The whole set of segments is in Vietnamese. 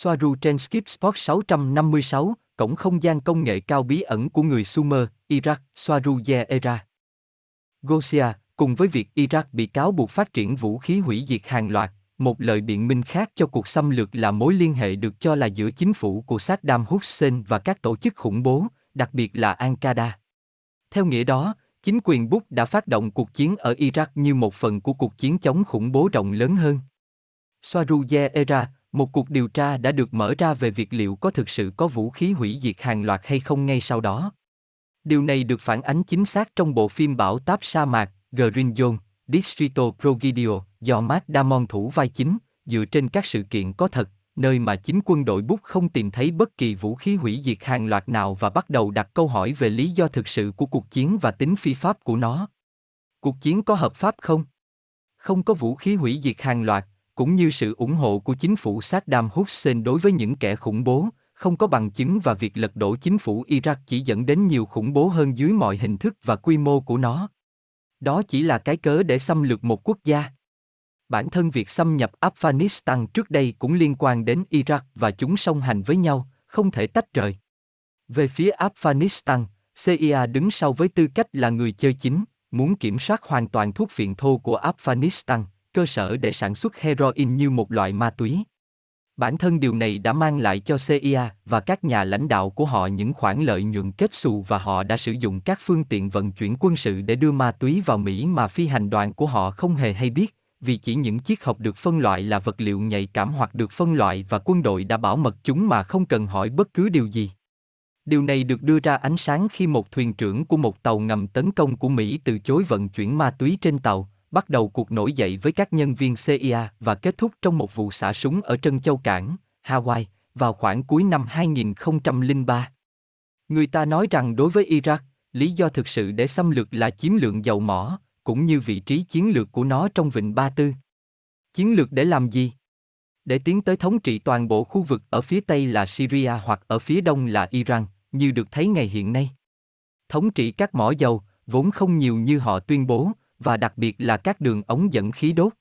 Soaru trên Skip Spot 656, cổng không gian công nghệ cao bí ẩn của người Sumer, Iraq, Soaru Era. Gosia, cùng với việc Iraq bị cáo buộc phát triển vũ khí hủy diệt hàng loạt, một lời biện minh khác cho cuộc xâm lược là mối liên hệ được cho là giữa chính phủ của Saddam Hussein và các tổ chức khủng bố, đặc biệt là Al-Qaeda. Theo nghĩa đó, chính quyền Bush đã phát động cuộc chiến ở Iraq như một phần của cuộc chiến chống khủng bố rộng lớn hơn. Soaru Era, một cuộc điều tra đã được mở ra về việc liệu có thực sự có vũ khí hủy diệt hàng loạt hay không ngay sau đó. Điều này được phản ánh chính xác trong bộ phim Bảo táp sa mạc, Green Zone, Distrito Progidio, do Matt Damon thủ vai chính, dựa trên các sự kiện có thật, nơi mà chính quân đội Bút không tìm thấy bất kỳ vũ khí hủy diệt hàng loạt nào và bắt đầu đặt câu hỏi về lý do thực sự của cuộc chiến và tính phi pháp của nó. Cuộc chiến có hợp pháp không? Không có vũ khí hủy diệt hàng loạt, cũng như sự ủng hộ của chính phủ Saddam Hussein đối với những kẻ khủng bố, không có bằng chứng và việc lật đổ chính phủ Iraq chỉ dẫn đến nhiều khủng bố hơn dưới mọi hình thức và quy mô của nó. Đó chỉ là cái cớ để xâm lược một quốc gia. Bản thân việc xâm nhập Afghanistan trước đây cũng liên quan đến Iraq và chúng song hành với nhau, không thể tách rời. Về phía Afghanistan, CIA đứng sau với tư cách là người chơi chính, muốn kiểm soát hoàn toàn thuốc phiện thô của Afghanistan, cơ sở để sản xuất heroin như một loại ma túy. Bản thân điều này đã mang lại cho CIA và các nhà lãnh đạo của họ những khoản lợi nhuận kết xù và họ đã sử dụng các phương tiện vận chuyển quân sự để đưa ma túy vào Mỹ mà phi hành đoàn của họ không hề hay biết, vì chỉ những chiếc hộp được phân loại là vật liệu nhạy cảm hoặc được phân loại và quân đội đã bảo mật chúng mà không cần hỏi bất cứ điều gì. Điều này được đưa ra ánh sáng khi một thuyền trưởng của một tàu ngầm tấn công của Mỹ từ chối vận chuyển ma túy trên tàu, bắt đầu cuộc nổi dậy với các nhân viên CIA và kết thúc trong một vụ xả súng ở Trân Châu Cảng, Hawaii, vào khoảng cuối năm 2003. Người ta nói rằng đối với Iraq, lý do thực sự để xâm lược là chiếm lượng dầu mỏ, cũng như vị trí chiến lược của nó trong Vịnh Ba Tư. Chiến lược để làm gì? Để tiến tới thống trị toàn bộ khu vực ở phía Tây là Syria hoặc ở phía Đông là Iran, như được thấy ngày hiện nay. Thống trị các mỏ dầu, vốn không nhiều như họ tuyên bố, và đặc biệt là các đường ống dẫn khí đốt.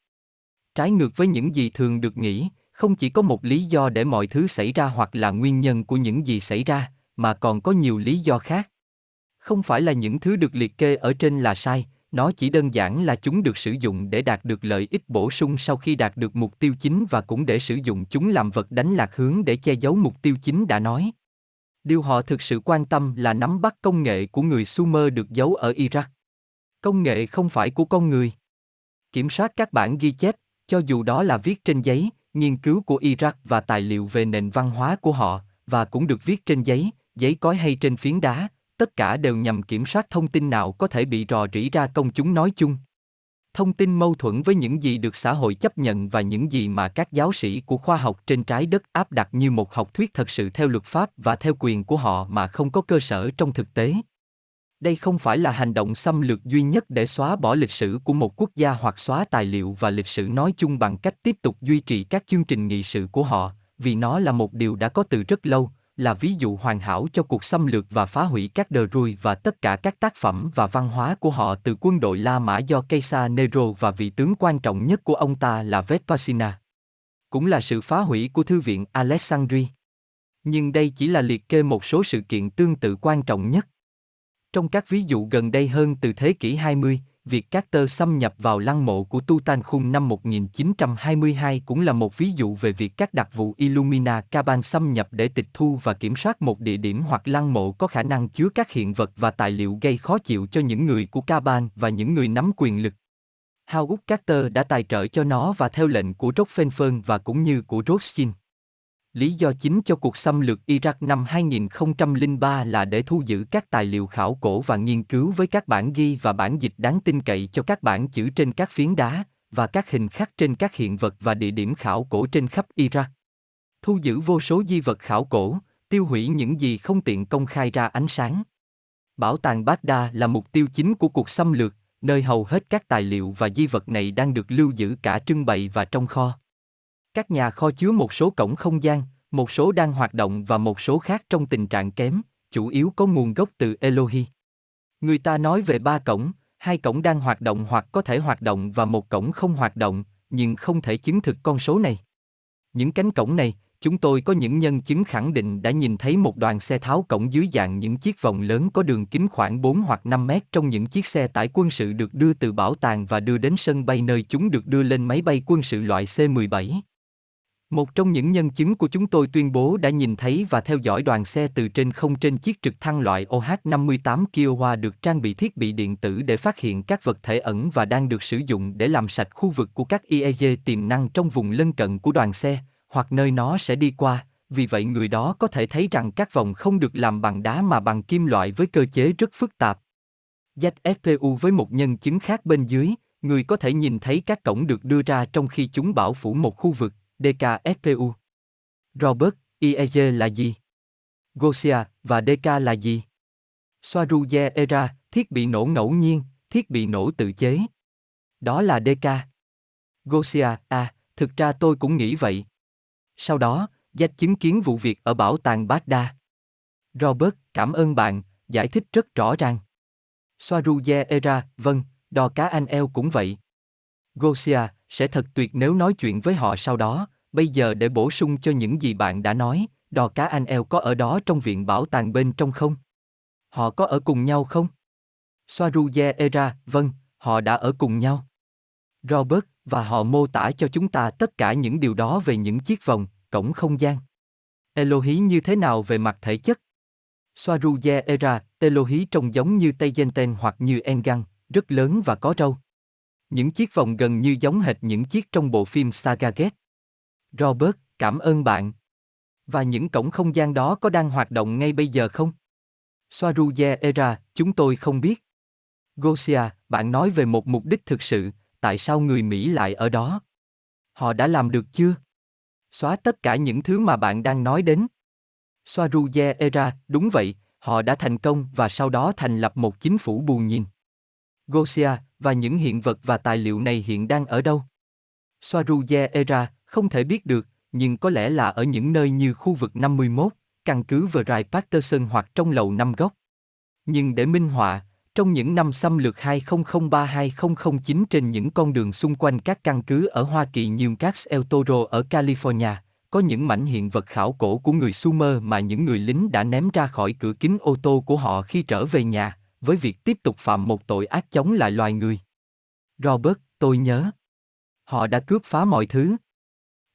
Trái ngược với những gì thường được nghĩ, không chỉ có một lý do để mọi thứ xảy ra hoặc là nguyên nhân của những gì xảy ra, mà còn có nhiều lý do khác. Không phải là những thứ được liệt kê ở trên là sai, nó chỉ đơn giản là chúng được sử dụng để đạt được lợi ích bổ sung sau khi đạt được mục tiêu chính và cũng để sử dụng chúng làm vật đánh lạc hướng để che giấu mục tiêu chính đã nói. Điều họ thực sự quan tâm là nắm bắt công nghệ của người Sumer được giấu ở Iraq. Công nghệ không phải của con người. Kiểm soát các bản ghi chép, cho dù đó là viết trên giấy, nghiên cứu của Iraq và tài liệu về nền văn hóa của họ, và cũng được viết trên giấy, giấy cói hay trên phiến đá, tất cả đều nhằm kiểm soát thông tin nào có thể bị rò rỉ ra công chúng nói chung. Thông tin mâu thuẫn với những gì được xã hội chấp nhận và những gì mà các giáo sĩ của khoa học trên trái đất áp đặt như một học thuyết thật sự theo luật pháp và theo quyền của họ mà không có cơ sở trong thực tế. Đây không phải là hành động xâm lược duy nhất để xóa bỏ lịch sử của một quốc gia hoặc xóa tài liệu và lịch sử nói chung bằng cách tiếp tục duy trì các chương trình nghị sự của họ, vì nó là một điều đã có từ rất lâu, là ví dụ hoàn hảo cho cuộc xâm lược và phá hủy các đờ ruồi và tất cả các tác phẩm và văn hóa của họ từ quân đội La Mã do Caesar Nero và vị tướng quan trọng nhất của ông ta là Vespasina. Cũng là sự phá hủy của Thư viện Alexandria. Nhưng đây chỉ là liệt kê một số sự kiện tương tự quan trọng nhất. Trong các ví dụ gần đây hơn từ thế kỷ 20, việc Carter xâm nhập vào lăng mộ của Tutankhamun năm 1922 cũng là một ví dụ về việc các đặc vụ Illumina Kaban xâm nhập để tịch thu và kiểm soát một địa điểm hoặc lăng mộ có khả năng chứa các hiện vật và tài liệu gây khó chịu cho những người của Kaban và những người nắm quyền lực. Howard Carter đã tài trợ cho nó và theo lệnh của Rockefeller và cũng như của Rothschild. Lý do chính cho cuộc xâm lược Iraq năm 2003 là để thu giữ các tài liệu khảo cổ và nghiên cứu với các bản ghi và bản dịch đáng tin cậy cho các bản chữ trên các phiến đá, và các hình khắc trên các hiện vật và địa điểm khảo cổ trên khắp Iraq. Thu giữ vô số di vật khảo cổ, tiêu hủy những gì không tiện công khai ra ánh sáng. Bảo tàng Baghdad là mục tiêu chính của cuộc xâm lược, nơi hầu hết các tài liệu và di vật này đang được lưu giữ cả trưng bày và trong kho. Các nhà kho chứa một số cổng không gian, một số đang hoạt động và một số khác trong tình trạng kém, chủ yếu có nguồn gốc từ Elohi. Người ta nói về ba cổng, hai cổng đang hoạt động hoặc có thể hoạt động và một cổng không hoạt động, nhưng không thể chứng thực con số này. Những cánh cổng này, chúng tôi có những nhân chứng khẳng định đã nhìn thấy một đoàn xe tháo cổng dưới dạng những chiếc vòng lớn có đường kính khoảng 4 hoặc 5 mét trong những chiếc xe tải quân sự được đưa từ bảo tàng và đưa đến sân bay nơi chúng được đưa lên máy bay quân sự loại C-17. Một trong những nhân chứng của chúng tôi tuyên bố đã nhìn thấy và theo dõi đoàn xe từ trên không trên chiếc trực thăng loại OH-58 Kiowa được trang bị thiết bị điện tử để phát hiện các vật thể ẩn và đang được sử dụng để làm sạch khu vực của các IEG tiềm năng trong vùng lân cận của đoàn xe, hoặc nơi nó sẽ đi qua, vì vậy người đó có thể thấy rằng các vòng không được làm bằng đá mà bằng kim loại với cơ chế rất phức tạp. ZFPU với một nhân chứng khác bên dưới, người có thể nhìn thấy các cổng được đưa ra trong khi chúng bảo phủ một khu vực, DKSPU. Robert, IEG là gì? Gosia và DK là gì? Soaruze Era, thiết bị nổ ngẫu nhiên, thiết bị nổ tự chế. Đó là DK. Gosia, à, thực ra tôi cũng nghĩ vậy. Sau đó, Jack chứng kiến vụ việc ở bảo tàng Baghdad. Robert, cảm ơn bạn, giải thích rất rõ ràng. Soaruze Era, vâng, đò cá anh eo cũng vậy. Gosia, sẽ thật tuyệt nếu nói chuyện với họ sau đó, bây giờ để bổ sung cho những gì bạn đã nói, đò cá anh eo có ở đó trong viện bảo tàng bên trong không? Họ có ở cùng nhau không? Soaruje Era, vâng, họ đã ở cùng nhau. Robert, và họ mô tả cho chúng ta tất cả những điều đó về những chiếc vòng, cổng không gian. Elohi như thế nào về mặt thể chất? Soaruje Era, Elohi trông giống như Tây hoặc như Engang, rất lớn và có râu. Những chiếc vòng gần như giống hệt những chiếc trong bộ phim Saga Get. Robert, cảm ơn bạn. Và những cổng không gian đó có đang hoạt động ngay bây giờ không? Soaruze Era, chúng tôi không biết. Gosia, bạn nói về một mục đích thực sự, tại sao người Mỹ lại ở đó? Họ đã làm được chưa? Xóa tất cả những thứ mà bạn đang nói đến. Soaruze Era, đúng vậy, họ đã thành công và sau đó thành lập một chính phủ bù nhìn. Gosia, và những hiện vật và tài liệu này hiện đang ở đâu? Soaruze Era, không thể biết được, nhưng có lẽ là ở những nơi như khu vực 51, căn cứ Vrai Patterson hoặc trong lầu năm góc. Nhưng để minh họa, trong những năm xâm lược 2003-2009 trên những con đường xung quanh các căn cứ ở Hoa Kỳ như các El Toro ở California, có những mảnh hiện vật khảo cổ của người Sumer mà những người lính đã ném ra khỏi cửa kính ô tô của họ khi trở về nhà, với việc tiếp tục phạm một tội ác chống lại loài người. Robert, tôi nhớ. Họ đã cướp phá mọi thứ.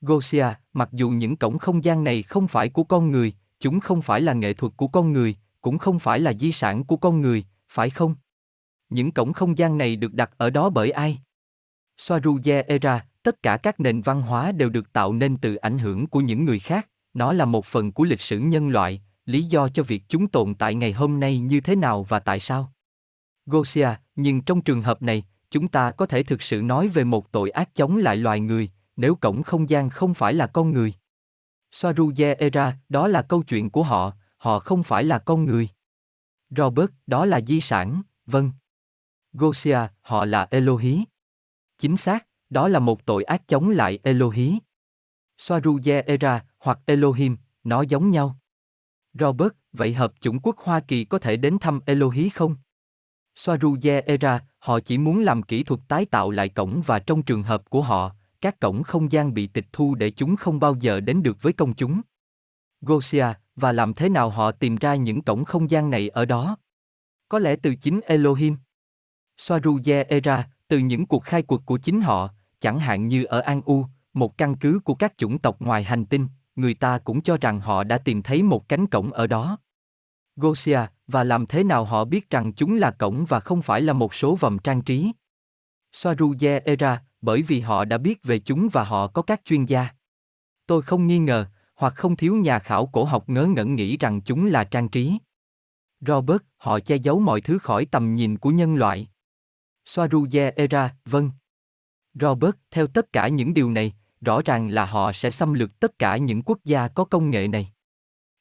Gosia, mặc dù những cổng không gian này không phải của con người, chúng không phải là nghệ thuật của con người, cũng không phải là di sản của con người, phải không? Những cổng không gian này được đặt ở đó bởi ai? Soaruje Era, tất cả các nền văn hóa đều được tạo nên từ ảnh hưởng của những người khác, nó là một phần của lịch sử nhân loại, lý do cho việc chúng tồn tại ngày hôm nay như thế nào và tại sao. Gosia, nhưng trong trường hợp này, chúng ta có thể thực sự nói về một tội ác chống lại loài người, nếu cổng không gian không phải là con người. Saruje Era, đó là câu chuyện của họ, họ không phải là con người. Robert, đó là di sản, vâng. Gosia, họ là Elohi. Chính xác, đó là một tội ác chống lại Elohi. Saruje Era, hoặc Elohim, nó giống nhau. Robert, vậy hợp chủng quốc Hoa Kỳ có thể đến thăm Elohi không? Soaruze Era, họ chỉ muốn làm kỹ thuật tái tạo lại cổng và trong trường hợp của họ, các cổng không gian bị tịch thu để chúng không bao giờ đến được với công chúng. Gosia, và làm thế nào họ tìm ra những cổng không gian này ở đó? Có lẽ từ chính Elohim. Soaruze Era, từ những cuộc khai cuộc của chính họ, chẳng hạn như ở An U, một căn cứ của các chủng tộc ngoài hành tinh, người ta cũng cho rằng họ đã tìm thấy một cánh cổng ở đó. Gosia, và làm thế nào họ biết rằng chúng là cổng và không phải là một số vòng trang trí? Soaruje Era, bởi vì họ đã biết về chúng và họ có các chuyên gia. Tôi không nghi ngờ, hoặc không thiếu nhà khảo cổ học ngớ ngẩn nghĩ rằng chúng là trang trí. Robert, họ che giấu mọi thứ khỏi tầm nhìn của nhân loại. Soaruje Era, vâng. Robert, theo tất cả những điều này, rõ ràng là họ sẽ xâm lược tất cả những quốc gia có công nghệ này.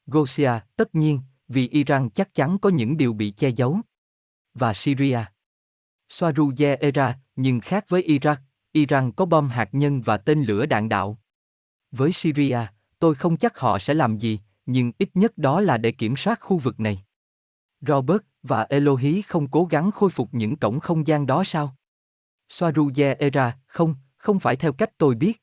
Gosia, tất nhiên, vì Iran chắc chắn có những điều bị che giấu. Và Syria. Soaruze Era, nhưng khác với Iraq, Iran có bom hạt nhân và tên lửa đạn đạo. Với Syria, tôi không chắc họ sẽ làm gì, nhưng ít nhất đó là để kiểm soát khu vực này. Robert và Elohi không cố gắng khôi phục những cổng không gian đó sao? Soaruze Era, không, không phải theo cách tôi biết.